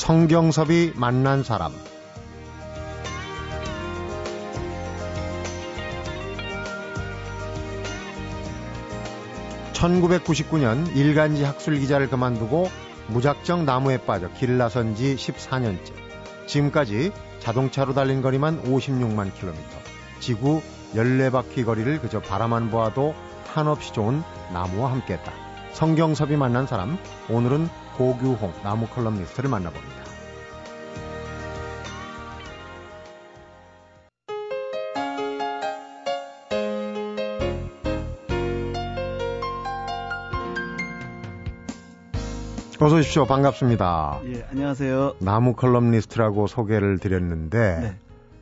성경섭이 만난 사람. (1999년) 일간지 학술 기자를 그만두고 무작정 나무에 빠져 길 나선 지 14년째. 지금까지 자동차로 달린 거리만 56만 킬로미터. 지구 14바퀴 거리를 그저 바라만 보아도 한없이 좋은 나무와 함께했다. 성경섭이 만난 사람, 오늘은 고규홍 나무 칼럼니스트를 만나봅니다. 어서 오십시오. 반갑습니다. 예, 안녕하세요. 나무 칼럼니스트라고 소개를 드렸는데 네.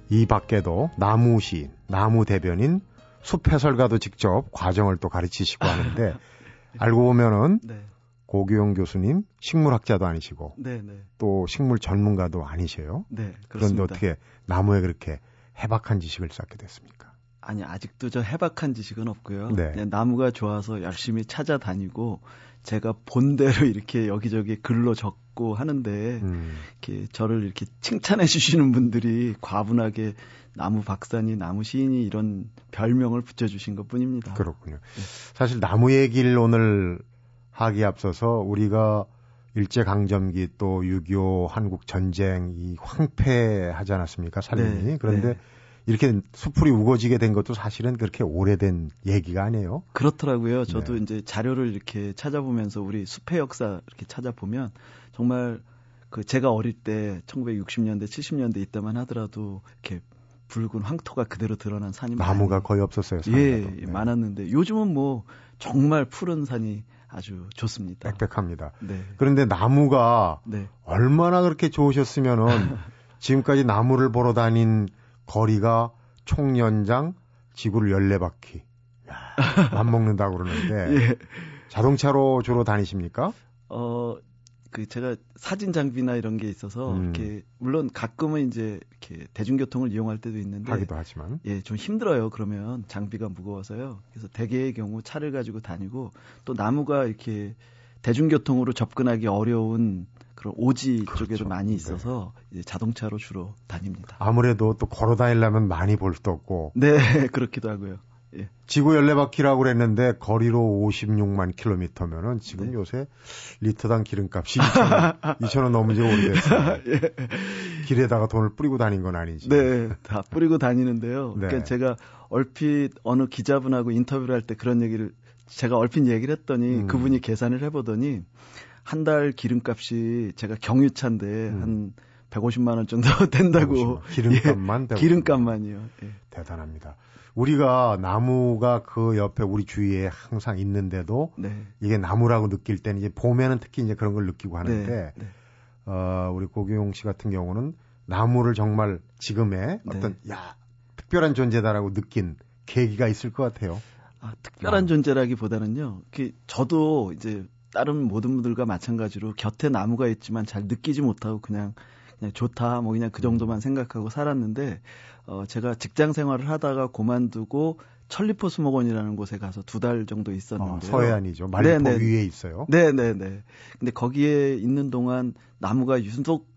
이 밖에도 나무 시인, 나무 대변인, 숲 해설가도 직접 과정을 또 가르치시고 하는데 알고 보면은 네. 고규용 교수님 식물학자도 아니시고 네, 네. 또 식물 전문가도 아니셔요. 네, 그런데 어떻게 나무에 그렇게 해박한 지식을 쌓게 됐습니까? 아니 아직도 저 해박한 지식은 없고요. 네. 그냥 나무가 좋아서 열심히 찾아다니고 제가 본대로 이렇게 여기저기 글로 적고 하는데 음. 이렇게 저를 이렇게 칭찬해 주시는 분들이 과분하게 나무 박사니 나무 시인이 이런 별명을 붙여주신 것 뿐입니다. 그렇군요. 네. 사실 나무 얘기를 오늘 하기 앞서서 우리가 일제 강점기 또 6.25 한국 전쟁 이 황폐하지 않았습니까? 살림이. 네, 그런데 네. 이렇게 숲풀이 우거지게 된 것도 사실은 그렇게 오래된 얘기가 아니에요. 그렇더라고요. 저도 네. 이제 자료를 이렇게 찾아보면서 우리 숲의 역사 이렇게 찾아보면 정말 그 제가 어릴 때 1960년대, 70년대 이때만 하더라도 이렇게 붉은 황토가 그대로 드러난 산이 나무가 많이, 거의 없었어요. 예, 네. 많았는데 요즘은 뭐 정말 푸른 산이 아주 좋습니다. 빽빽합니다. 네. 그런데 나무가 네. 얼마나 그렇게 좋으셨으면은 지금까지 나무를 보러 다닌 거리가 총연장 지구를 14바퀴. 맞먹는다고 그러는데. 예. 자동차로 주로 다니십니까? 어, 그 제가 사진 장비나 이런 게 있어서 음. 이렇게 물론 가끔은 이제 이렇게 대중교통을 이용할 때도 있는데 하기도 하지만 예, 좀 힘들어요. 그러면 장비가 무거워서요. 그래서 대개의 경우 차를 가지고 다니고 또 나무가 이렇게 대중교통으로 접근하기 어려운 그런 오지 그렇죠. 쪽에도 많이 네. 있어서 네. 이제 자동차로 주로 다닙니다. 아무래도 또 걸어 다니려면 많이 볼 수도 없고. 네, 그렇기도 하고요. 예. 지구 연례바퀴라고 그랬는데 거리로 56만 킬로미터면은 지금 네. 요새 리터당 기름값이 2,000원, 2,000원 넘은 지가 오래됐어요. 예. 길에다가 돈을 뿌리고 다닌 건 아니지. 네, 다 뿌리고 다니는데요. 네. 그러니까 제가 얼핏 어느 기자분하고 인터뷰를 할 때 그런 얘기를 제가 얼핏 얘기를 했더니 음. 그분이 계산을 해보더니 한 달 기름값이 제가 경유차인데 음. 한 150만 원 정도 된다고. 150만. 기름값만 예, 기름값만이요. 예. 대단합니다. 우리가 나무가 그 옆에 우리 주위에 항상 있는데도 네. 이게 나무라고 느낄 때는 이제 봄에는 특히 이제 그런 걸 느끼고 하는데 네. 네. 어, 우리 고규용 씨 같은 경우는 나무를 정말 지금의 네. 어떤 야 특별한 존재다라고 느낀 계기가 있을 것 같아요. 아, 특별한 아. 존재라기보다는요. 그 저도 이제 다른 모든 분들과 마찬가지로 곁에 나무가 있지만 잘 느끼지 못하고 그냥 그냥 좋다 뭐 그냥 그 정도만 생각하고 살았는데 어 제가 직장 생활을 하다가 고만두고 천리포 수목원이라는 곳에 가서 두 달 정도 있었는데 어, 서해안이죠. 말리포 네네. 위에 있어요. 네, 네, 네. 근데 거기에 있는 동안 나무가 유속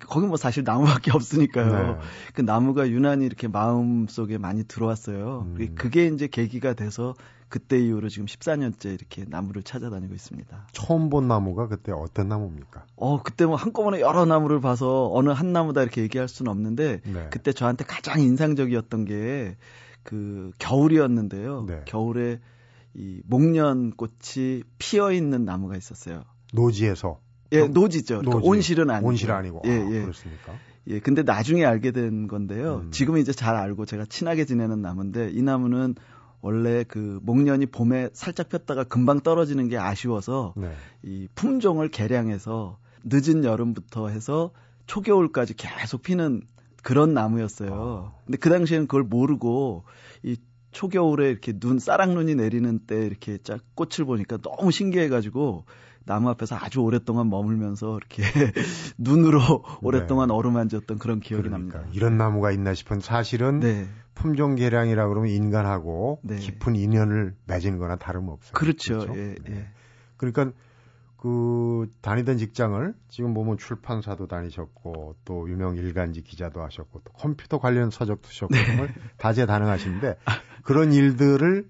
거기 뭐 사실 나무밖에 없으니까요. 네. 그 나무가 유난히 이렇게 마음 속에 많이 들어왔어요. 음. 그게 이제 계기가 돼서 그때 이후로 지금 14년째 이렇게 나무를 찾아다니고 있습니다. 처음 본 나무가 그때 어떤 나무입니까? 어, 그때 뭐 한꺼번에 여러 나무를 봐서 어느 한 나무다 이렇게 얘기할 수는 없는데 네. 그때 저한테 가장 인상적이었던 게 그 겨울이었는데요. 네. 겨울에 이 목련 꽃이 피어 있는 나무가 있었어요. 노지에서. 예, 노지죠. 그러니까 노지. 온실은 아니고. 온실 아니고. 예, 아, 예. 그렇습니까? 예, 근데 나중에 알게 된 건데요. 음. 지금은 이제 잘 알고 제가 친하게 지내는 나무인데 이 나무는 원래 그 목련이 봄에 살짝 폈다가 금방 떨어지는 게 아쉬워서 네. 이 품종을 개량해서 늦은 여름부터 해서 초겨울까지 계속 피는 그런 나무였어요. 아. 근데 그 당시에는 그걸 모르고 이 초겨울에 이렇게 눈 싸락눈이 내리는 때 이렇게 쫙 꽃을 보니까 너무 신기해가지고 나무 앞에서 아주 오랫동안 머물면서 이렇게 눈으로 오랫동안 네. 어루만졌던 그런 기억이 그러니까. 납니다. 이런 나무가 있나 싶은 사실은 네. 품종 개량이라 그러면 인간하고 네. 깊은 인연을 맺은 거나 다름없어요. 그렇죠. 그렇죠? 예, 예. 그러니까 그 다니던 직장을 지금 보면 출판사도 다니셨고 또 유명 일간지 기자도 하셨고 또 컴퓨터 관련 서적도 쓰셨고 네. 정말 다재다능하신데 그런 일들을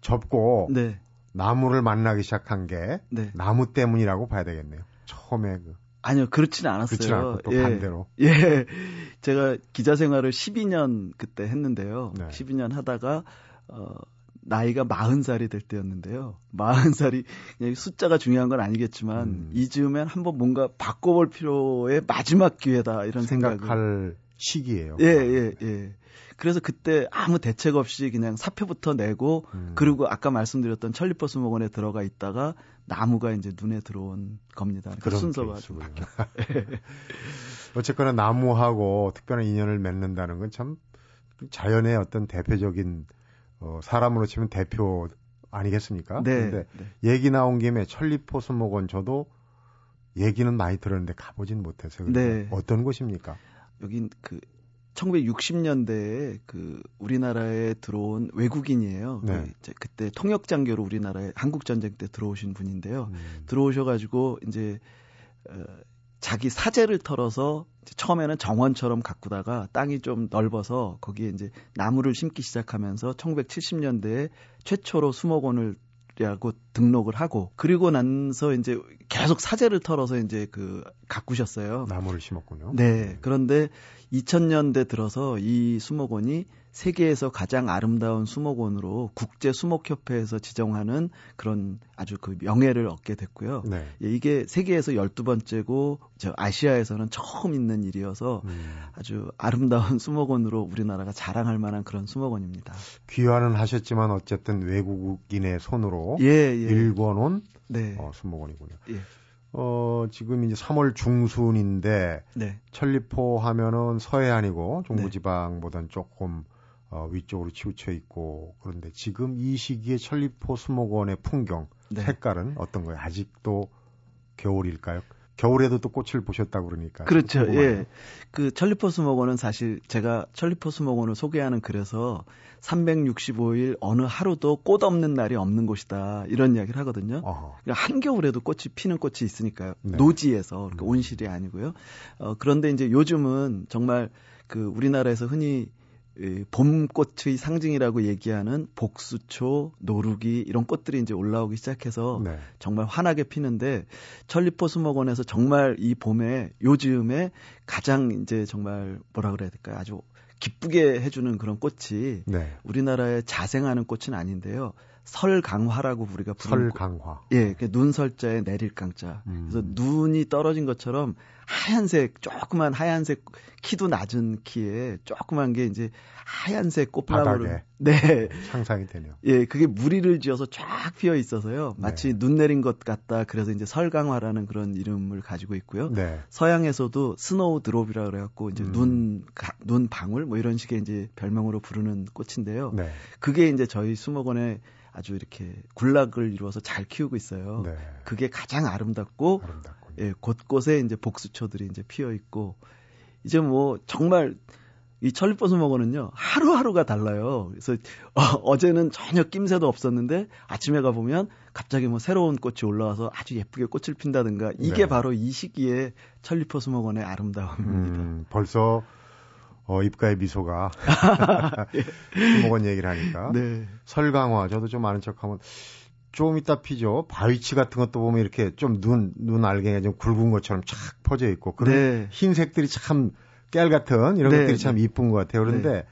접고 네. 나무를 만나기 시작한 게 네. 나무 때문이라고 봐야 되겠네요. 처음에 그 아니요, 그렇지는 않았어요. 그렇지 않고 또 예, 반대로. 예. 제가 기자 생활을 12년 그때 했는데요. 네. 12년 하다가 어 나이가 40살이 될 때였는데요. 40살이 그냥 숫자가 중요한 건 아니겠지만 음. 이즈음엔 한번 뭔가 바꿔볼 필요의 마지막 기회다 이런 생각을 생각할 시기예요. 예, 예, 예. 그래서 그때 아무 대책 없이 그냥 사표부터 내고 음. 그리고 아까 말씀드렸던 천리버스 목원에 들어가 있다가 나무가 이제 눈에 들어온 겁니다. 그러니까 순서가 좀 바뀌어. 어쨌거나 나무하고 특별한 인연을 맺는다는 건 참 자연의 어떤 대표적인 어, 사람으로 치면 대표 아니겠습니까? 네. 근데 네. 얘기 나온 김에 천리포수목원 저도 얘기는 많이 들었는데 가보진 못해서 네. 어떤 곳입니까? 여긴 그 1960년대에 그 우리나라에 들어온 외국인이에요. 그 네. 그 그때 통역 장교로 우리나라에 한국 전쟁 때 들어오신 분인데요. 음. 들어오셔가지고 이제 어, 자기 사제를 털어서 처음에는 정원처럼 가꾸다가 땅이 좀 넓어서 거기에 이제 나무를 심기 시작하면서 1970년대에 최초로 수목원을 라고 등록을 하고 그리고 나서 이제 계속 사제를 털어서 이제 그 가꾸셨어요. 나무를 심었군요. 네. 그런데 2000년대 들어서 이 수목원이 세계에서 가장 아름다운 수목원으로 국제 수목협회에서 지정하는 그런 아주 그 명예를 얻게 됐고요. 네. 예, 이게 세계에서 12번째고 저 아시아에서는 처음 있는 일이어서 음. 아주 아름다운 수목원으로 우리나라가 자랑할 만한 그런 수목원입니다. 귀화는 하셨지만 어쨌든 외국인의 손으로 예, 예. 일궈놓은 네. 어, 수목원이군요. 예. 어, 지금 이제 3월 중순인데 네. 천리포 하면은 서해안이고 중부지방보다는 조금 어, 위쪽으로 치우쳐 있고 그런데 지금 이 시기에 천리포 수목원의 풍경 네. 색깔은 어떤 거예요? 아직도 겨울일까요? 겨울에도 또 꽃을 보셨다고 그러니까. 그렇죠. 예. 그 천리포 수목원은 사실 제가 천리포 수목원을 소개하는 글에서 365일 어느 하루도 꽃 없는 날이 없는 곳이다. 이런 이야기를 하거든요. 그러니까 한겨울에도 꽃이 피는 꽃이 있으니까요. 네. 노지에서 그러니까 음. 온실이 아니고요. 어, 그런데 이제 요즘은 정말 그 우리나라에서 흔히 봄꽃의 상징이라고 얘기하는 복수초, 노루기 이런 꽃들이 이제 올라오기 시작해서 네. 정말 환하게 피는데 천리포 수목원에서 정말 이 봄에 요즘에 가장 이제 정말 뭐라 그래야 될까요? 아주 기쁘게 해주는 그런 꽃이 네. 우리나라에 자생하는 꽃은 아닌데요. 설강화라고 우리가 부르는 설강화. 예, 눈설자에 내릴 강자. 음. 그래서 눈이 떨어진 것처럼 하얀색 조그만 하얀색 키도 낮은 키에 조그만 게 이제 하얀색 꽃나무를 네 상상이 되네요. 예, 그게 무리를 지어서 쫙 피어 있어서요. 마치 네. 눈 내린 것 같다. 그래서 이제 설강화라는 그런 이름을 가지고 있고요. 네. 서양에서도 스노우 드롭이라 그래 갖고 이제 음. 눈, 눈 방울 뭐 이런 식의 이제 별명으로 부르는 꽃인데요. 네. 그게 이제 저희 수목원에 아주 이렇게 군락을 이루어서 잘 키우고 있어요. 네. 그게 가장 아름답고 아름답군요. 예, 곳곳에 이제 복수초들이 이제 피어 있고 이제 뭐 정말 이 천리포 수목원은요 하루하루가 달라요. 그래서 어, 제는 전혀 낌새도 없었는데 아침에 가 보면 갑자기 뭐 새로운 꽃이 올라와서 아주 예쁘게 꽃을 핀다든가 이게 네. 바로 이 시기에 천리퍼스목원의 아름다움입니다. 음, 벌써 어, 입가에 미소가 수목원 얘기를 하니까 네. 설강화 저도 좀 아는 척 하면 좀 이따 피죠. 바위치 같은 것도 보면 이렇게 좀 눈, 눈 알갱이가 좀 굵은 것처럼 쫙 퍼져 있고, 그런 네. 흰색들이 참 깨알 같은 이런 네, 것들이 참 네. 이쁜 것 같아요. 그런데, 네.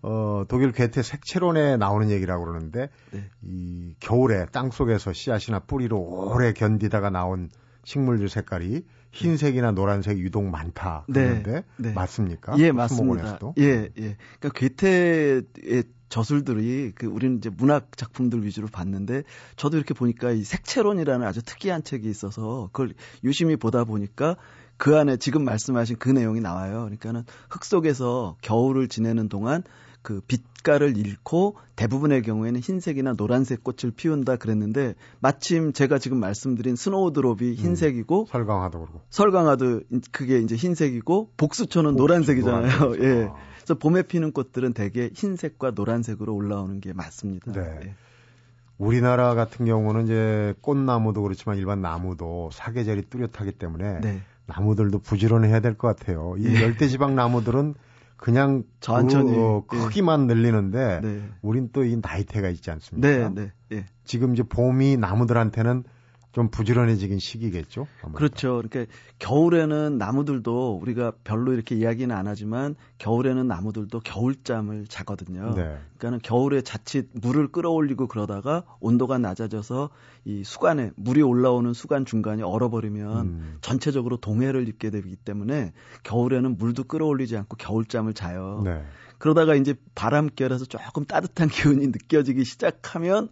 어, 독일 괴테 색채론에 나오는 얘기라고 그러는데, 네. 이 겨울에 땅 속에서 씨앗이나 뿌리로 오래 견디다가 나온 식물들 색깔이 흰색이나 노란색이 유독 많다. 그런데 네. 맞습니까? 예, 맞습니다. 예, 예. 그러니까 괴테의 저술들이 그 우리는 이제 문학 작품들 위주로 봤는데 저도 이렇게 보니까 이 색채론이라는 아주 특이한 책이 있어서 그걸 유심히 보다 보니까 그 안에 지금 말씀하신 그 내용이 나와요. 그러니까는 흙 속에서 겨울을 지내는 동안 그 빛깔을 잃고 대부분의 경우에는 흰색이나 노란색 꽃을 피운다 그랬는데 마침 제가 지금 말씀드린 스노우드롭이 음, 흰색이고 음, 설강화도 그렇고 설강화도 그게 이제 흰색이고 복수초는 노란색이잖아요. 노란색. 예. 그래서 봄에 피는 꽃들은 대개 흰색과 노란색으로 올라오는 게 맞습니다. 네. 예. 우리나라 같은 경우는 이제 꽃나무도 그렇지만 일반 나무도 사계절이 뚜렷하기 때문에 네. 나무들도 부지런해야 될 것 같아요. 이 예. 열대지방 나무들은 그냥 천천히 그, 어, 크기만 예. 늘리는데 네. 우린 또 이 나이테가 있지 않습니까? 네, 네, 예. 지금 이제 봄이 나무들한테는 좀 부지런해지긴 시기겠죠. 아무래도. 그렇죠. 그러니까 겨울에는 나무들도 우리가 별로 이렇게 이야기는 안 하지만 겨울에는 나무들도 겨울잠을 자거든요. 네. 그러니까는 겨울에 자칫 물을 끌어올리고 그러다가 온도가 낮아져서 이 수간에 물이 올라오는 수간 중간이 얼어버리면 음. 전체적으로 동해를 입게 되기 때문에 겨울에는 물도 끌어올리지 않고 겨울잠을 자요. 네. 그러다가 이제 바람결에서 조금 따뜻한 기운이 느껴지기 시작하면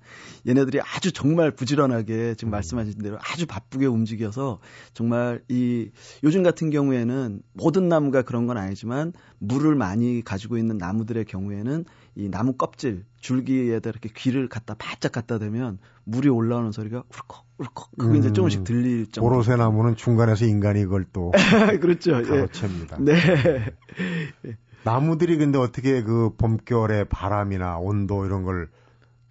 얘네들이 아주 정말 부지런하게 지금 음. 말씀하신 대로 아주 바쁘게 움직여서 정말 이 요즘 같은 경우에는 모든 나무가 그런 건 아니지만 물을 많이 가지고 있는 나무들의 경우에는 이 나무 껍질 줄기에다 이렇게 귀를 갖다 바짝 갖다 대면 물이 올라오는 소리가 울컥 울컥 그게 음, 이제 조금씩 들릴 정도. 보로새 나무는 중간에서 인간이 그걸 또 그렇죠. 가로챕니다. 예. 네. 나무들이 근데 어떻게 그 봄결의 바람이나 온도 이런 걸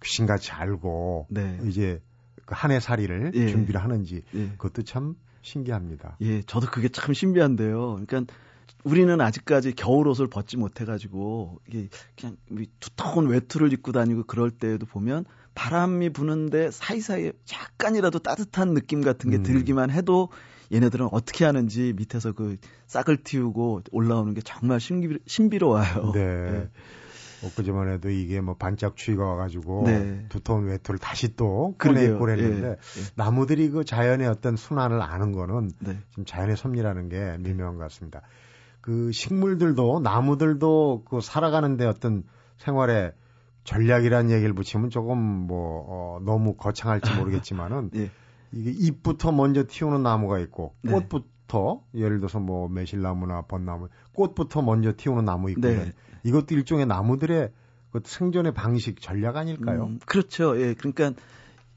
귀신같이 알고 네. 이제 그 한해 살이를 예. 준비를 하는지 예. 그것도 참 신기합니다. 예, 저도 그게 참 신비한데요. 그러니까 우리는 아직까지 겨울 옷을 벗지 못해가지고 이게 그냥 두터운 외투를 입고 다니고 그럴 때에도 보면 바람이 부는데 사이사이에 약간이라도 따뜻한 느낌 같은 게 음. 들기만 해도 얘네들은 어떻게 하는지 밑에서 그 싹을 틔우고 올라오는 게 정말 신비, 신비로워요. 네. 네. 엊그제만 해도 이게 뭐 반짝 추위가 와가지고 네. 두터운 외투를 다시 또 꺼내고 그랬는데 예. 예. 나무들이 그 자연의 어떤 순환을 아는 거는 네. 지금 자연의 섭리라는 게 미묘한 것 같습니다. 그 식물들도 나무들도 그 살아가는데 어떤 생활의 전략이라는 얘기를 붙이면 조금 뭐 어, 너무 거창할지 모르겠지만은 예. 이게 잎부터 먼저 튀우는 나무가 있고 네. 꽃부터 네. 예를 들어서 뭐 매실나무나 벚나무 꽃부터 먼저 튀우는 나무 있고 네. 이것도 일종의 나무들의 그 생존의 방식 전략 아닐까요? 음, 그렇죠. 예. 그러니까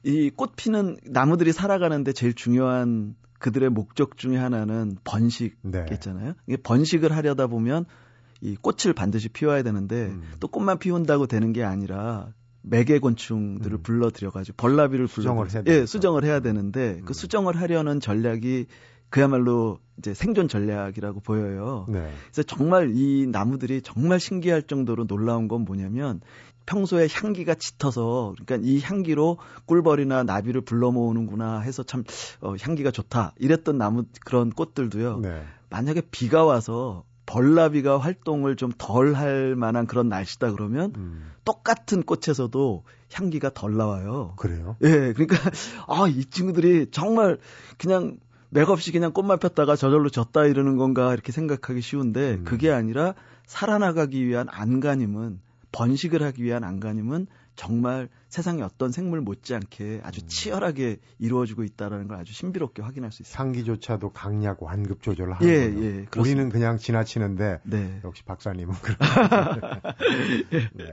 이 꽃 피는 나무들이 살아가는데 제일 중요한 그들의 목적 중에 하나는 번식있잖아요. 네. 이게 번식을 하려다 보면 이 꽃을 반드시 피워야 되는데 음. 또 꽃만 피운다고 되는 게 아니라 매개곤충들을 음. 불러들여가지고 벌나비를 수정을 불러 해야 예, 수정을 해야 되는데 그 음. 그 수정을 하려는 전략이 그야말로 이제 생존 전략이라고 보여요. 네. 그래서 정말 이 나무들이 정말 신기할 정도로 놀라운 건 뭐냐면 평소에 향기가 짙어서 그러니까 이 향기로 꿀벌이나 나비를 불러 모으는구나 해서 참 어, 향기가 좋다 이랬던 나무 그런 꽃들도요. 네. 만약에 비가 와서 벌나비가 활동을 좀 덜 할 만한 그런 날씨다 그러면 음. 똑같은 꽃에서도 향기가 덜 나와요. 그래요? 예, 그러니까 아, 이 친구들이 정말 그냥 맥없이 그냥 꽃만 폈다가 저절로 졌다 이러는 건가 이렇게 생각하기 쉬운데 음. 그게 아니라 살아나가기 위한 안간힘은 번식을 하기 위한 안간힘은 정말 세상에 어떤 생물 못지않게 아주 음. 치열하게 이루어지고 있다라는 걸 아주 신비롭게 확인할 수 있습니다. 상기조차도 강약 완급 조절을 하는 예, 거죠. 예, 우리는 그냥 지나치는데 네. 역시 박사님은 그런. 네.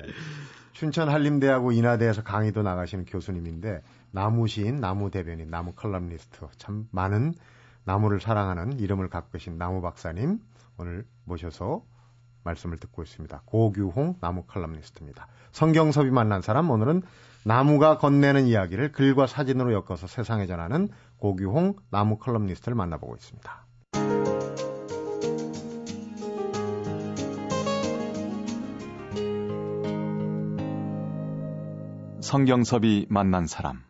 춘천 한림대하고 인하대에서 강의도 나가시는 교수님인데 나무 시인, 나무 대변인, 나무 컬럼니스트 참 많은 나무를 사랑하는 이름을 갖고 계신 나무 박사님 오늘 모셔서 말씀을 듣고 있습니다. 고규홍 나무 컬럼니스트입니다. 성경섭이 만난 사람 오늘은 나무가 건네는 이야기를 글과 사진으로 엮어서 세상에 전하는 고규홍 나무 컬럼니스트를 만나보고 있습니다. 성경섭이 만난 사람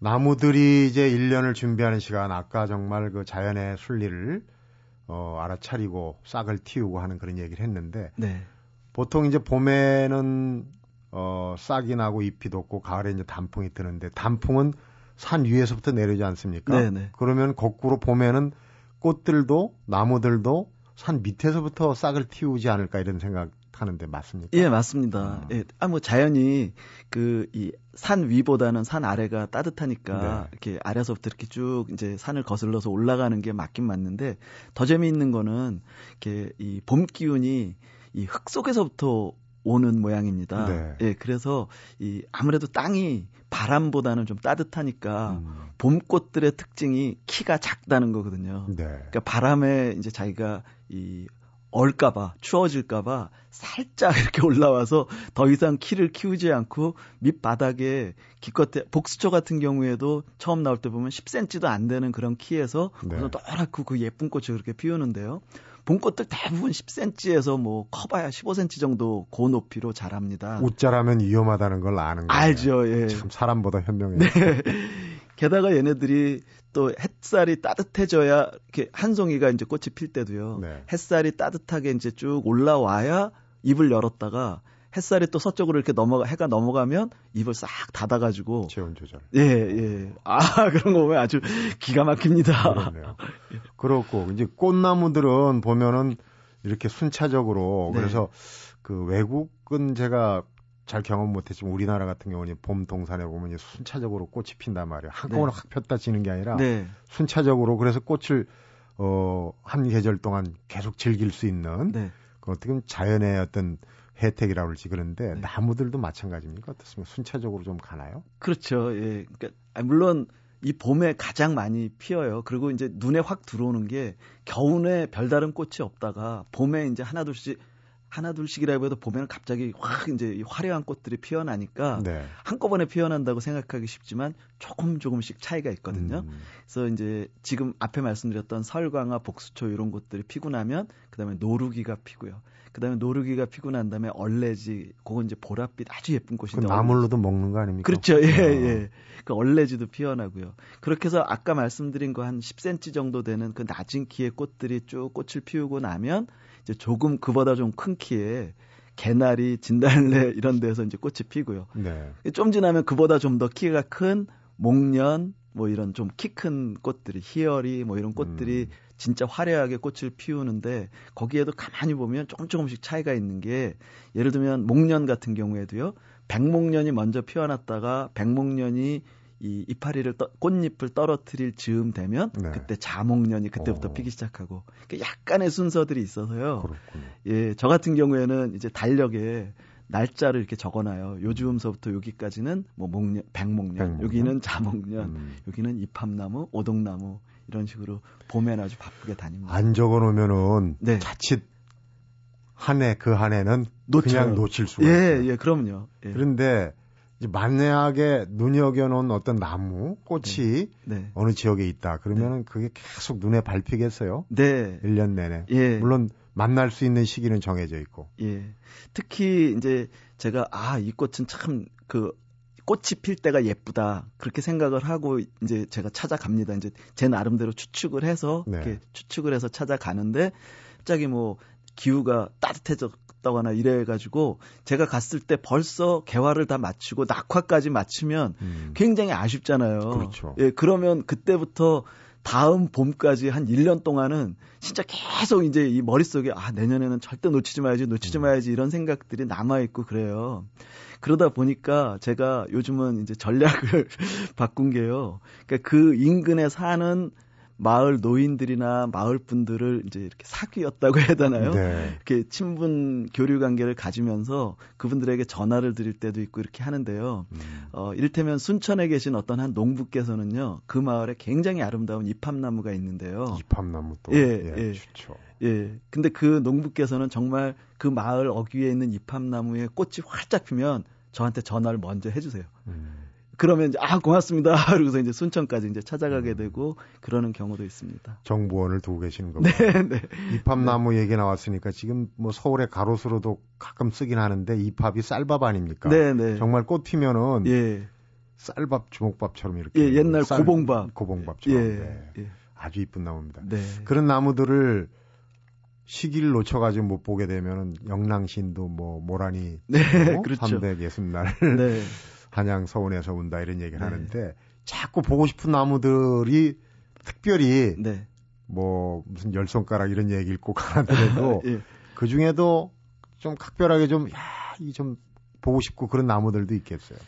나무들이 이제 1년을 준비하는 시간 아까 정말 그 자연의 순리를 어, 알아차리고 싹을 틔우고 하는 그런 얘기를 했는데 네. 보통 이제 봄에는 어, 싹이 나고 잎이 돋고 가을에 이제 단풍이 드는데 단풍은 산 위에서부터 내려오지 않습니까? 네네. 네. 그러면 거꾸로 봄에는 꽃들도 나무들도 산 밑에서부터 싹을 틔우지 않을까 이런 생각 하는데 맞습니까? 예, 맞습니다. 아. 예, 아, 뭐 자연이 그 이 산 위보다는 산 아래가 따뜻하니까 네. 이렇게 아래서부터 이렇게 쭉 이제 산을 거슬러서 올라가는 게 맞긴 맞는데 더 재미있는 거는 이렇게 이 봄 기운이 이 흙 속에서부터 오는 모양입니다. 네. 예, 그래서 이 아무래도 땅이 바람보다는 좀 따뜻하니까 음. 봄꽃들의 특징이 키가 작다는 거거든요. 네. 그러니까 바람에 이제 자기가 이 얼까봐 추워질까봐 살짝 이렇게 올라와서 더 이상 키를 키우지 않고 밑바닥에 기껏해 복수초 같은 경우에도 처음 나올 때 보면 10cm도 안 되는 그런 키에서 네. 노랗고 그 예쁜 꽃을 그렇게 피우는데요. 봄꽃들 대부분 10cm에서 뭐 커봐야 15cm 정도 고 높이로 자랍니다. 웃자라면 위험하다는 걸 아는 거예요. 알죠. 예. 참 사람보다 현명해요. 네. 게다가 얘네들이 또 햇살이 따뜻해져야 이렇게 한 송이가 이제 꽃이 필 때도요. 네. 햇살이 따뜻하게 이제 쭉 올라와야 입을 열었다가 햇살이 또 서쪽으로 이렇게 넘어가 해가 넘어가면 입을 싹 닫아 가지고 체온 조절. 예 예. 아 그런 거 보면 아주 기가 막힙니다. 그렇네요. 그렇고 이제 꽃나무들은 보면은 이렇게 순차적으로 네. 그래서 그 외국은 제가 잘 경험 못했지만 우리나라 같은 경우는 봄 동산에 보면 순차적으로 꽃이 핀단 말이에요. 한꺼번에 네. 확 폈다 지는 게 아니라 네. 순차적으로 그래서 꽃을 어 한 계절 동안 계속 즐길 수 있는 네. 그 어떻게 보면 자연의 어떤 혜택이라고 그러지 그런데 네. 나무들도 마찬가지입니까? 어떻습니까? 순차적으로 좀 가나요? 그렇죠. 예. 그러니까 물론 이 봄에 가장 많이 피어요. 그리고 이제 눈에 확 들어오는 게 겨울에 별다른 꽃이 없다가 봄에 이제 하나둘씩 하나 둘씩이라고 해도 보면 갑자기 확 이제 화려한 꽃들이 피어나니까 네. 한꺼번에 피어난다고 생각하기 쉽지만 조금 조금씩 차이가 있거든요. 음. 그래서 이제 지금 앞에 말씀드렸던 설광화, 복수초 이런 꽃들이 피고 나면 그다음에 노루기가 피고요. 그다음에 노루기가 피고 난 다음에 얼레지, 그건 이제 보랏빛 아주 예쁜 꽃인데. 나물로도 먹는 거 아닙니까? 그렇죠. 예, 어. 예. 그 얼레지도 피어나고요. 그렇게 해서 아까 말씀드린 거 한 10cm 정도 되는 그 낮은 키의 꽃들이 쭉 꽃을 피우고 나면 이제 조금 그보다 좀 큰 키에 개나리, 진달래 이런 데서 이제 꽃이 피고요. 네. 좀 지나면 그보다 좀 더 키가 큰 목련 뭐 이런 좀 키 큰 꽃들이 희열이 뭐 이런 꽃들이 음. 진짜 화려하게 꽃을 피우는데 거기에도 가만히 보면 조금 조금씩 차이가 있는 게 예를 들면 목련 같은 경우에도요. 백목련이 먼저 피어났다가 백목련이 이 이파리를 떠, 꽃잎을 떨어뜨릴 즈음 되면 네. 그때 자목련이 그때부터 오. 어. 피기 시작하고 그러니까 약간의 순서들이 있어서요. 그렇군요. 예, 저 같은 경우에는 이제 달력에 날짜를 이렇게 적어놔요. 요즈음서부터 여기까지는 뭐 목련, 백목련, 백목련? 여기는 자목련, 음. 여기는 이팝나무, 오동나무 이런 식으로 봄엔 아주 바쁘게 다닙니다. 안 적어 놓으면은 네. 자칫 한 해 그 한 해는 그냥 놓칠 수가 예, 있어요. 예, 그럼요. 예. 그런데 이제 만약에 눈여겨 놓은 어떤 나무, 꽃이 네. 네. 어느 지역에 있다. 그러면은 네. 그게 계속 눈에 밟히겠어요? 네. 1년 내내. 예. 물론 만날 수 있는 시기는 정해져 있고. 예. 특히 이제 제가 아, 이 꽃은 참그 꽃이 필 때가 예쁘다. 그렇게 생각을 하고 이제 제가 찾아갑니다. 이제 제 나름대로 추측을 해서 네. 이렇게 추측을 해서 찾아가는데 갑자기 뭐 기후가 따뜻해져 없다거나 이래가지고 제가 갔을 때 벌써 개화를 다 마치고 낙화까지 마치면 음. 굉장히 아쉽잖아요. 그렇죠. 예, 그러면 그때부터 다음 봄까지 한 1년 동안은 진짜 계속 이제 이 머릿속에 아, 내년에는 절대 놓치지 마야지, 놓치지 음. 마야지 이런 생각들이 남아있고 그래요. 그러다 보니까 제가 요즘은 이제 전략을 바꾼 게요. 그러니까 그 인근에 사는 마을 노인들이나 마을 분들을 이제 이렇게 사귀었다고 해야 되나요? 네. 이렇게 친분 교류 관계를 가지면서 그분들에게 전화를 드릴 때도 있고 이렇게 하는데요. 음. 어, 이를테면 순천에 계신 어떤 한 농부께서는요, 그 마을에 굉장히 아름다운 이팝나무가 있는데요. 이팝나무 또. 예, 예. 예. 좋죠. 예. 근데 그 농부께서는 정말 그 마을 어귀에 있는 이팝나무에 꽃이 활짝 피면 저한테 전화를 먼저 해주세요. 음. 그러면 이제 아 고맙습니다. 그러고서 이제 순천까지 이제 찾아가게 음. 되고 그러는 경우도 있습니다. 정보원을 두고 계시는 거군요. 네, 네. 이팝나무 네. 얘기 나왔으니까 지금 뭐 서울의 가로수로도 가끔 쓰긴 하는데 이팝이 쌀밥 아닙니까? 네, 네. 정말 꽃 피면은 예. 쌀밥 주먹밥처럼 이렇게 예, 옛날 쌀, 고봉밥 고봉밥처럼 예, 네. 예. 아주 이쁜 나무입니다. 네. 그런 나무들을 시기를 놓쳐가지고 못 보게 되면은 영랑신도 뭐 모란이 네, 뭐 그렇죠. 360날 네. 한양 서원에서 온다 이런 얘기를 네. 하는데 자꾸 보고 싶은 나무들이 특별히 네. 뭐 무슨 열 손가락 이런 얘기를 꼭 하더라도 예. 그 중에도 좀 각별하게 좀 야 이 좀 보고 싶고 그런 나무들도 있겠어요.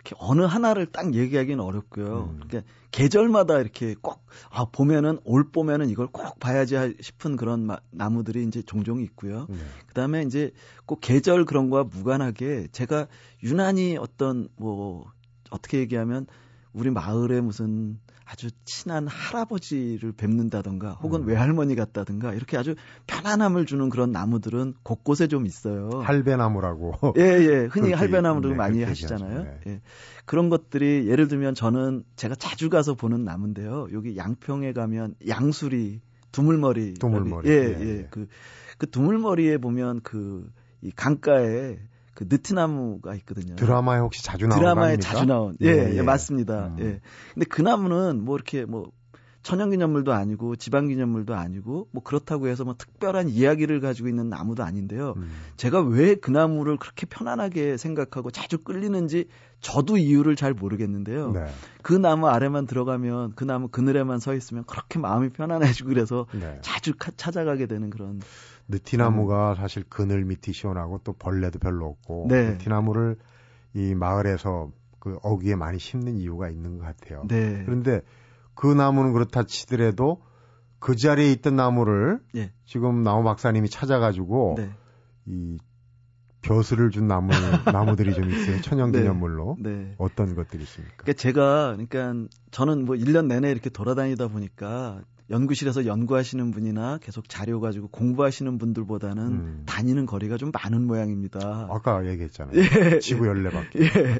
이렇게 어느 하나를 딱 얘기하기는 어렵고요. 음. 그러니까 계절마다 이렇게 꼭, 아, 봄에는, 올 봄에는 이걸 꼭 봐야지 싶은 그런 마, 나무들이 이제 종종 있고요. 네. 그 다음에 이제 꼭 계절 그런 거와 무관하게 제가 유난히 어떤 뭐, 어떻게 얘기하면 우리 마을에 무슨 아주 친한 할아버지를 뵙는다던가 혹은 음. 외할머니 같다든가 이렇게 아주 편안함을 주는 그런 나무들은 곳곳에 좀 있어요. 할배나무라고. 예, 예. 흔히 할배나무를 네, 많이 하시잖아요. 네. 예. 그런 것들이 예를 들면 저는 제가 자주 가서 보는 나무인데요. 여기 양평에 가면 양수리 두물머리. 두물머리. 예, 예. 예. 그, 그 두물머리에 보면 그, 이 강가에 그 느티나무가 있거든요. 드라마에 혹시 자주 나온 드라마에 자주 나온. 예, 예, 예 맞습니다. 음. 예. 근데 그 나무는 뭐 이렇게 뭐 천연기념물도 아니고 지방기념물도 아니고 뭐 그렇다고 해서 뭐 특별한 이야기를 가지고 있는 나무도 아닌데요. 음. 제가 왜 그 나무를 그렇게 편안하게 생각하고 자주 끌리는지 저도 이유를 잘 모르겠는데요. 네. 그 나무 아래만 들어가면 그 나무 그늘에만 서 있으면 그렇게 마음이 편안해지고 그래서 네. 자주 카, 찾아가게 되는 그런 느티나무가 음. 사실 그늘 밑이 시원하고 또 벌레도 별로 없고 네. 느티나무를 이 마을에서 그 어귀에 많이 심는 이유가 있는 것 같아요. 네. 그런데 그 나무는 그렇다 치더라도 그 자리에 있던 나무를 예. 지금 나무 박사님이 찾아가지고 네. 이 벼슬을 준 나무 나무들이 좀 있어요. 천연기념물로 네. 네. 어떤 것들이 있습니까? 그러니까 제가 그러니까 저는 뭐 1년 내내 이렇게 돌아다니다 보니까 연구실에서 연구하시는 분이나 계속 자료 가지고 공부하시는 분들보다는 음. 다니는 거리가 좀 많은 모양입니다. 아까 얘기했잖아요. 예. 지구 열네 바퀴. 예.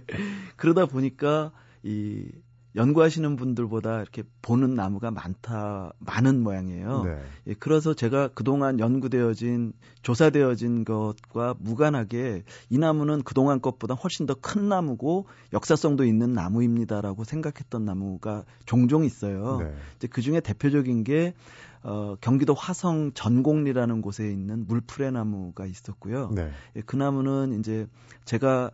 그러다 보니까 이 연구하시는 분들보다 이렇게 보는 나무가 많다 많은 모양이에요. 네. 예, 그래서 제가 그동안 연구되어진 조사되어진 것과 무관하게 이 나무는 그동안 것보다 훨씬 더 큰 나무고 역사성도 있는 나무입니다라고 생각했던 나무가 종종 있어요. 네. 이제 그 중에 대표적인 게 어, 경기도 화성 전곡리라는 곳에 있는 물풀의 나무가 있었고요. 네. 예, 그 나무는 이제 제가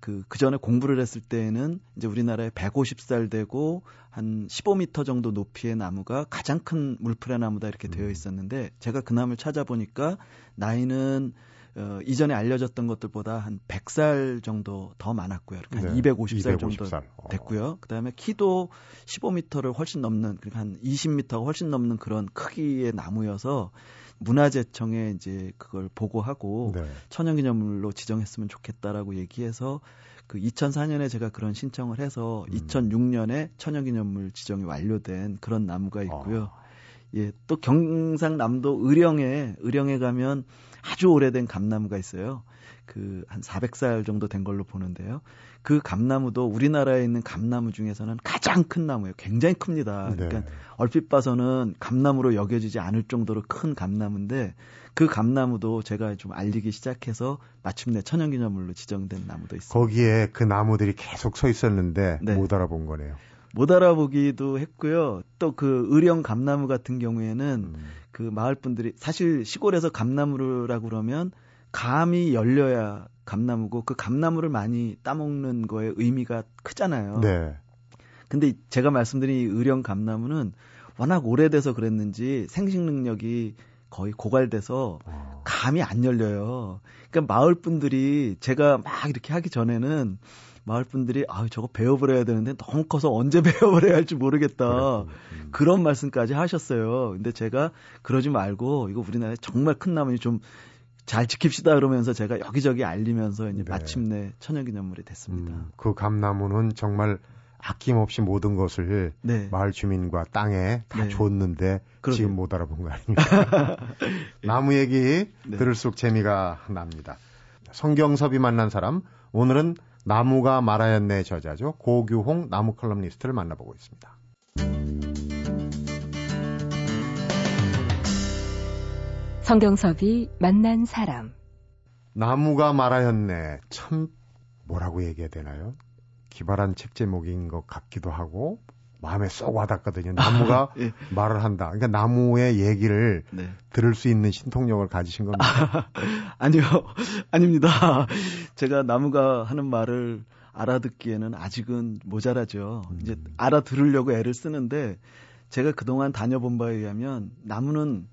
그, 그 전에 공부를 했을 때에는 이제 우리나라에 150살 되고 한 15m 정도 높이의 나무가 가장 큰 물풀의 나무다 이렇게 되어 음. 있었는데 제가 그 나무를 찾아보니까 나이는 어, 이전에 알려졌던 것들보다 한 100살 정도 더 많았고요. 그러니까 네, 250살, 250살 정도 어. 됐고요. 그다음에 키도 15m를 훨씬 넘는 그러니까 한 20m가 훨씬 넘는 그런 크기의 나무여서 문화재청에 이제 그걸 보고하고 네. 천연기념물로 지정했으면 좋겠다라고 얘기해서 그 2004년에 제가 그런 신청을 해서 음. 2006년에 천연기념물 지정이 완료된 그런 나무가 있고요. 아. 예, 또 경상남도 의령에 의령에 가면 아주 오래된 감나무가 있어요. 그 한 400살 정도 된 걸로 보는데요. 그 감나무도 우리나라에 있는 감나무 중에서는 가장 큰 나무예요. 굉장히 큽니다. 네. 그러니까 얼핏 봐서는 감나무로 여겨지지 않을 정도로 큰 감나무인데 그 감나무도 제가 좀 알리기 시작해서 마침내 천연기념물로 지정된 나무도 있습니다. 거기에 그 나무들이 계속 서 있었는데 네. 못 알아본 거네요. 못 알아보기도 했고요. 또 그 의령 감나무 같은 경우에는 음. 그 마을 분들이 사실 시골에서 감나무라고 그러면 감이 열려야 감나무고 그 감나무를 많이 따먹는 거에 의미가 크잖아요. 네. 근데 제가 말씀드린 의령 감나무는 워낙 오래돼서 그랬는지 생식 능력이 거의 고갈돼서 어. 감이 안 열려요. 그러니까 마을 분들이 제가 막 이렇게 하기 전에는 마을 분들이 아 저거 배워버려야 되는데 너무 커서 언제 배워버려야 할지 모르겠다 음. 그런 말씀까지 하셨어요. 근데 제가 그러지 말고 이거 우리나라에 정말 큰 나무니 좀 잘 지킵시다 그러면서 제가 여기저기 알리면서 이제 네. 마침내 천연기념물이 됐습니다. 음, 그 감나무는 정말 아낌없이 모든 것을 네. 마을 주민과 땅에 다 네. 줬는데 그러게요. 지금 못 알아본 거 아닙니까? 나무 얘기 네. 들을수록 재미가 납니다. 성경섭이 만난 사람 오늘은 나무가 말하였네 저자죠 고규홍 나무 컬럼니스트를 만나보고 있습니다. 성경섭이 만난 사람. 나무가 말하였네. 참 뭐라고 얘기해야 되나요? 기발한 책 제목인 것 같기도 하고 마음에 쏙 와닿거든요. 나무가 예. 말을 한다. 그러니까 나무의 얘기를 네. 들을 수 있는 신통력을 가지신 겁니다. 아니요, 아닙니다. 제가 나무가 하는 말을 알아듣기에는 아직은 모자라죠. 음. 이제 알아들으려고 애를 쓰는데 제가 그동안 다녀본 바에 의하면 나무는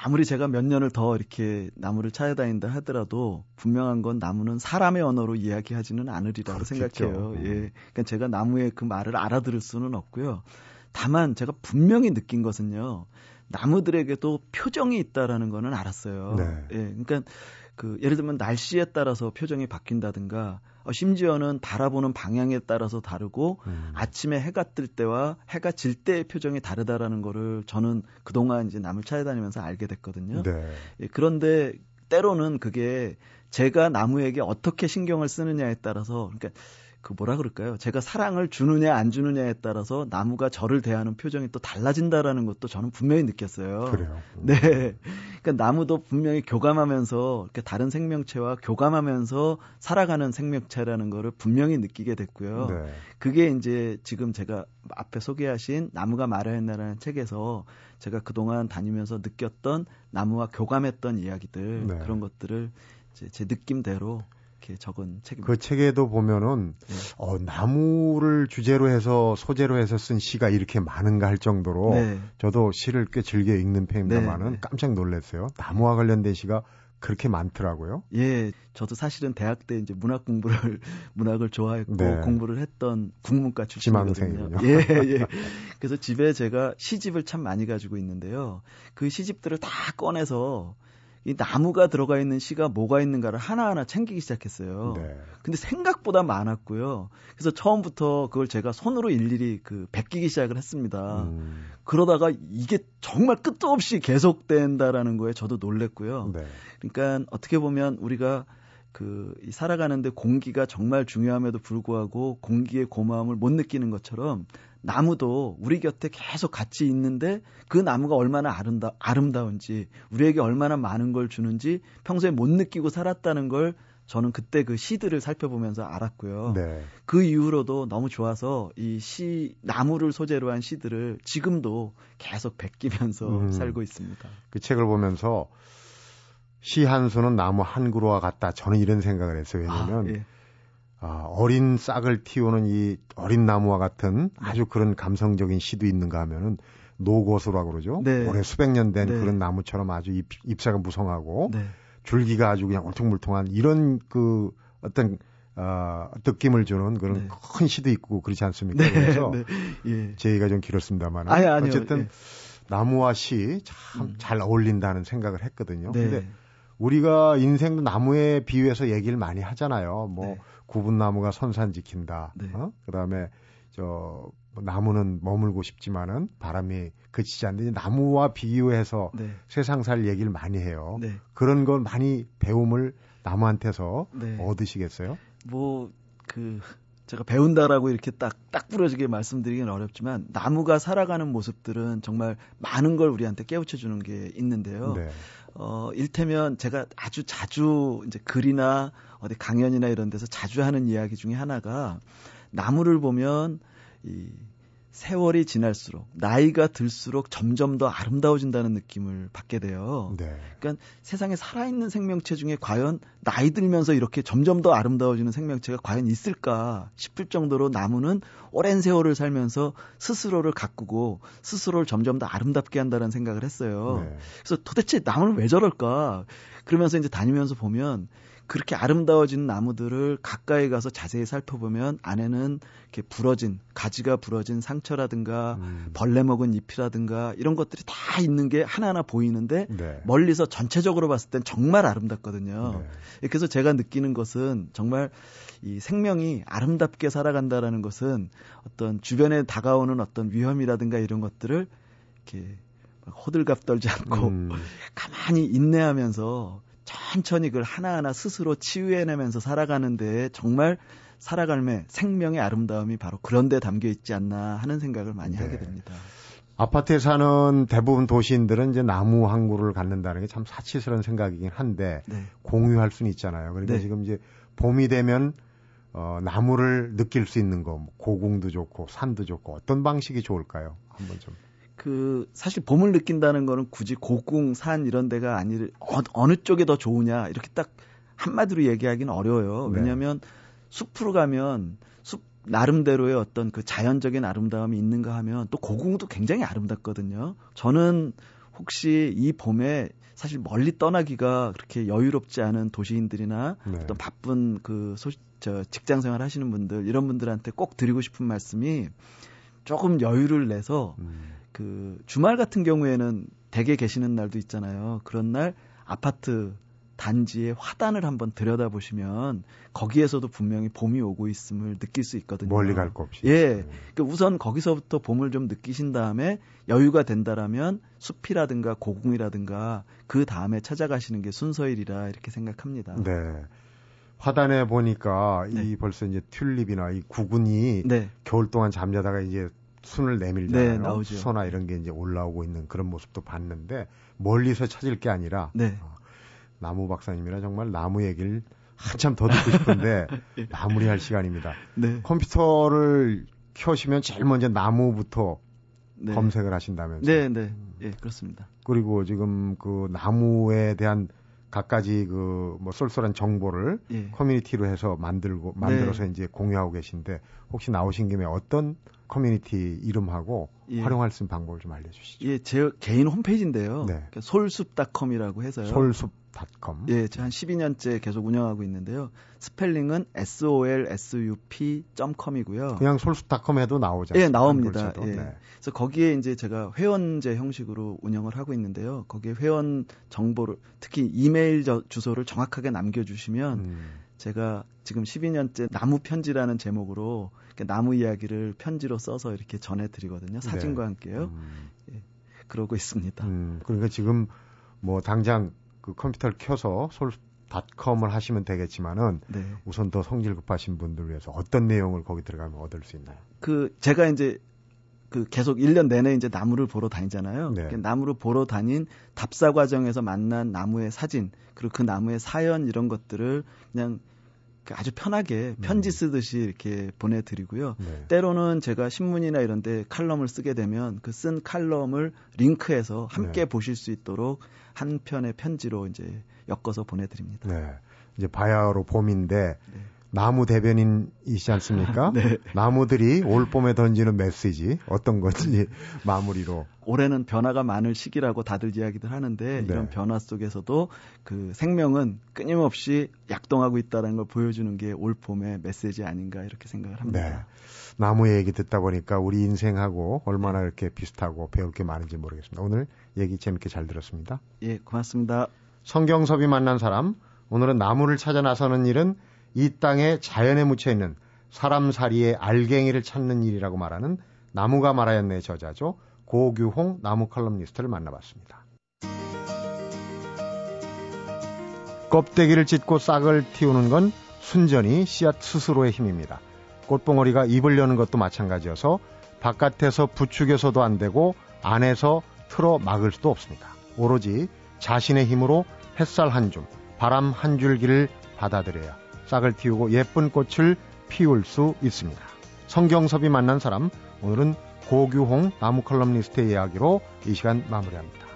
아무리 제가 몇 년을 더 이렇게 나무를 찾아다닌다 하더라도 분명한 건 나무는 사람의 언어로 이야기하지는 않으리라고 그렇겠죠. 생각해요. 예. 그러니까 제가 나무의 그 말을 알아들을 수는 없고요. 다만 제가 분명히 느낀 것은요. 나무들에게도 표정이 있다라는 거는 알았어요. 네. 예, 그러니까 그 예를 들면 날씨에 따라서 표정이 바뀐다든가 어, 심지어는 바라보는 방향에 따라서 다르고 음. 아침에 해가 뜰 때와 해가 질 때의 표정이 다르다라는 거를 저는 그동안 이제 남을 찾아다니면서 알게 됐거든요. 네. 예, 그런데 때로는 그게 제가 나무에게 어떻게 신경을 쓰느냐에 따라서 그러니까 그 뭐라 그럴까요? 제가 사랑을 주느냐 안 주느냐에 따라서 나무가 저를 대하는 표정이 또 달라진다라는 것도 저는 분명히 느꼈어요. 그래요. 음. 네. 그러니까 나무도 분명히 교감하면서 이렇게 다른 생명체와 교감하면서 살아가는 생명체라는 거를 분명히 느끼게 됐고요. 네. 그게 이제 지금 제가 앞에 소개하신 나무가 말하였나라는 책에서 제가 그동안 다니면서 느꼈던 나무와 교감했던 이야기들 네. 그런 것들을 이제 제 느낌대로 이렇게 적은 책입니다. 그 책에도 보면은 네. 어, 나무를 주제로 해서 소재로 해서 쓴 시가 이렇게 많은가 할 정도로 네. 저도 시를 꽤 즐겨 읽는 편입니다만은 네, 네. 깜짝 놀랐어요. 나무와 관련된 시가 그렇게 많더라고요. 예, 저도 사실은 대학 때 이제 문학 공부를 문학을 좋아했고 네. 공부를 했던 국문과 출신이거든요. 예, 예. 그래서 집에 제가 시집을 참 많이 가지고 있는데요. 그 시집들을 다 꺼내서 이 나무가 들어가 있는 시가 뭐가 있는가를 하나하나 챙기기 시작했어요. 네. 근데 생각보다 많았고요. 그래서 처음부터 그걸 제가 손으로 일일이 그 베끼기 시작을 했습니다. 음. 그러다가 이게 정말 끝도 없이 계속된다라는 거에 저도 놀랬고요. 네. 그러니까 어떻게 보면 우리가 그 살아가는데 공기가 정말 중요함에도 불구하고 공기의 고마움을 못 느끼는 것처럼 나무도 우리 곁에 계속 같이 있는데 그 나무가 얼마나 아름다, 아름다운지 우리에게 얼마나 많은 걸 주는지 평소에 못 느끼고 살았다는 걸 저는 그때 그 시들을 살펴보면서 알았고요. 네. 그 이후로도 너무 좋아서 이 시, 나무를 소재로 한 시들을 지금도 계속 베끼면서 음. 살고 있습니다. 그 책을 보면서 시 한 수는 나무 한 그루와 같다. 저는 이런 생각을 했어요. 왜냐면 아, 예. 아, 어린 싹을 틔우는 이 어린 나무와 같은 아주 그런 감성적인 시도 있는가 하면은 노고수라고 그러죠. 네. 올해 수백 년 된 네. 그런 나무처럼 아주 잎, 잎사가 무성하고 네. 줄기가 아주 그냥 울퉁불퉁한 이런 그 어떤 어, 느낌을 주는 그런 네. 큰 시도 있고 그렇지 않습니까? 네. 그래서 네. 예. 제의가 좀 길었습니다만 아니, 어쨌든 예. 나무와 시 참잘 음. 어울린다는 생각을 했거든요. 네. 근데 우리가 인생도 나무에 비유해서 얘기를 많이 하잖아요. 뭐 네. 구분나무가 선산 지킨다. 네. 어? 그다음에 저뭐 나무는 머물고 싶지만은 바람이 그치지 않는데 나무와 비유해서 네. 세상 살 얘기를 많이 해요. 네. 그런 걸 많이 배움을 나무한테서 네. 얻으시겠어요? 뭐그 제가 배운다라고 이렇게 딱 딱 부러지게 말씀드리기는 어렵지만 나무가 살아가는 모습들은 정말 많은 걸 우리한테 깨우쳐 주는 게 있는데요. 네. 어, 일테면 제가 아주 자주 이제 글이나 어디 강연이나 이런 데서 자주 하는 이야기 중에 하나가 나무를 보면 이 세월이 지날수록 나이가 들수록 점점 더 아름다워진다는 느낌을 받게 돼요. 네. 그러니까 세상에 살아있는 생명체 중에 과연 나이 들면서 이렇게 점점 더 아름다워지는 생명체가 과연 있을까 싶을 정도로 나무는 오랜 세월을 살면서 스스로를 가꾸고 스스로를 점점 더 아름답게 한다는 생각을 했어요. 네. 그래서 도대체 나무는 왜 저럴까? 그러면서 이제 다니면서 보면 그렇게 아름다워진 나무들을 가까이 가서 자세히 살펴보면 안에는 이렇게 부러진 가지가 부러진 상처라든가 음. 벌레 먹은 잎이라든가 이런 것들이 다 있는 게 하나하나 보이는데 네. 멀리서 전체적으로 봤을 땐 정말 아름답거든요. 네. 그래서 제가 느끼는 것은 정말 이 생명이 아름답게 살아간다라는 것은 어떤 주변에 다가오는 어떤 위험이라든가 이런 것들을 이렇게 호들갑 떨지 않고 음. 가만히 인내하면서 천천히 그걸 하나하나 스스로 치유해내면서 살아가는데 정말 살아갈매 생명의 아름다움이 바로 그런 데 담겨 있지 않나 하는 생각을 많이 네. 하게 됩니다. 아파트에 사는 대부분 도시인들은 이제 나무 한 그루를 갖는다는 게 참 사치스러운 생각이긴 한데 네. 공유할 수는 있잖아요. 그러니까 네. 지금 이제 봄이 되면 어, 나무를 느낄 수 있는 거, 뭐 고궁도 좋고 산도 좋고 어떤 방식이 좋을까요? 한번 좀. 그 사실 봄을 느낀다는 거는 굳이 고궁 산 이런 데가 아니 어, 어느 쪽이 더 좋으냐 이렇게 딱 한마디로 얘기하기는 어려워요. 네. 왜냐하면 숲으로 가면 숲 나름대로의 어떤 그 자연적인 아름다움이 있는가 하면 또 고궁도 굉장히 아름답거든요. 저는 혹시 이 봄에 사실 멀리 떠나기가 그렇게 여유롭지 않은 도시인들이나 네. 어떤 바쁜 그 소, 저 직장 생활 하시는 분들 이런 분들한테 꼭 드리고 싶은 말씀이 조금 여유를 내서 음. 그 주말 같은 경우에는 댁에 계시는 날도 있잖아요. 그런 날 아파트 단지의 화단을 한번 들여다보시면 거기에서도 분명히 봄이 오고 있음을 느낄 수 있거든요. 멀리 갈 거 없이. 예. 그러니까 우선 거기서부터 봄을 좀 느끼신 다음에 여유가 된다라면 숲이라든가 고궁이라든가 그 다음에 찾아가시는 게 순서일이라 이렇게 생각합니다. 네. 화단에 보니까 네. 이 벌써 이제 튤립이나 이 구근이 네. 겨울 동안 잠자다가 이제 순을 내밀잖아요. 네, 수소나 이런 게 이제 올라오고 있는 그런 모습도 봤는데 멀리서 찾을 게 아니라 네. 어, 나무 박사님이라 정말 나무 얘기를 한참 더 듣고 싶은데 예. 마무리할 시간입니다. 네. 컴퓨터를 켜시면 제일 먼저 나무부터 네. 검색을 하신다면서요? 네, 네. 예, 그렇습니다. 그리고 지금 그 나무에 대한 갖가지 그 뭐 쏠쏠한 정보를 예. 커뮤니티로 해서 만들고 만들어서 네. 이제 공유하고 계신데 혹시 나오신 김에 어떤 커뮤니티 이름하고 예. 활용할 수 있는 방법을 좀 알려주시죠. 예, 제 개인 홈페이지인데요. 네. 그러니까 솔숲닷컴이라고 해서요. 솔숲닷컴. 예, 한 12년째 계속 운영하고 있는데요. 스펠링은 solsup.com이고요. 그냥 솔숲닷컴 해도 나오죠. 예, 나옵니다. 예. 네. 그래서 거기에 이제 제가 회원제 형식으로 운영을 하고 있는데요. 거기에 회원 정보를 특히 이메일 주소를 정확하게 남겨주시면 음. 제가 지금 12년째 나무 편지라는 제목으로 나무 이야기를 편지로 써서 이렇게 전해드리거든요. 사진과 네. 함께요. 음. 예, 그러고 있습니다. 음, 그러니까 지금 뭐 당장 그 컴퓨터를 켜서 솔 닷컴을 하시면 되겠지만은 네. 우선 더 성질 급하신 분들 위해서 어떤 내용을 거기 들어가면 얻을 수 있나요? 그 제가 이제 그 계속 1년 내내 이제 나무를 보러 다니잖아요. 네. 나무를 보러 다닌 답사 과정에서 만난 나무의 사진, 그리고 그 나무의 사연 이런 것들을 그냥 그 아주 편하게 편지 음. 쓰듯이 이렇게 보내드리고요. 네. 때로는 제가 신문이나 이런 데 칼럼을 쓰게 되면 그 쓴 칼럼을 링크해서 함께 네. 보실 수 있도록 한 편의 편지로 이제 엮어서 보내드립니다. 네. 이제 바야흐로 봄인데 네. 나무 대변인이시지 않습니까? 네. 나무들이 올 봄에 던지는 메시지 어떤 건지 마무리로. 올해는 변화가 많을 시기라고 다들 이야기들 하는데 네. 이런 변화 속에서도 그 생명은 끊임없이 약동하고 있다는 걸 보여주는 게 올 봄의 메시지 아닌가 이렇게 생각을 합니다. 네. 나무 얘기 듣다 보니까 우리 인생하고 얼마나 이렇게 비슷하고 배울 게 많은지 모르겠습니다. 오늘 얘기 재밌게 잘 들었습니다. 예, 고맙습니다. 성경섭이 만난 사람 오늘은 나무를 찾아 나서는 일은 이 땅에 자연에 묻혀 있는 사람 사리의 알갱이를 찾는 일이라고 말하는 나무가 말하였네 저자죠. 고규홍 나무 칼럼니스트를 만나봤습니다. 껍데기를 찢고 싹을 틔우는 건 순전히 씨앗 스스로의 힘입니다. 꽃봉오리가 입을 여는 것도 마찬가지여서 바깥에서 부축해서도 안 되고 안에서 틀어 막을 수도 없습니다. 오로지 자신의 힘으로 햇살 한 줌, 바람 한 줄기를 받아들여야 싹을 틔우고 예쁜 꽃을 피울 수 있습니다. 성경섭이 만난 사람, 오늘은 고규홍 나무 컬럼니스트의 이야기로 이 시간 마무리합니다.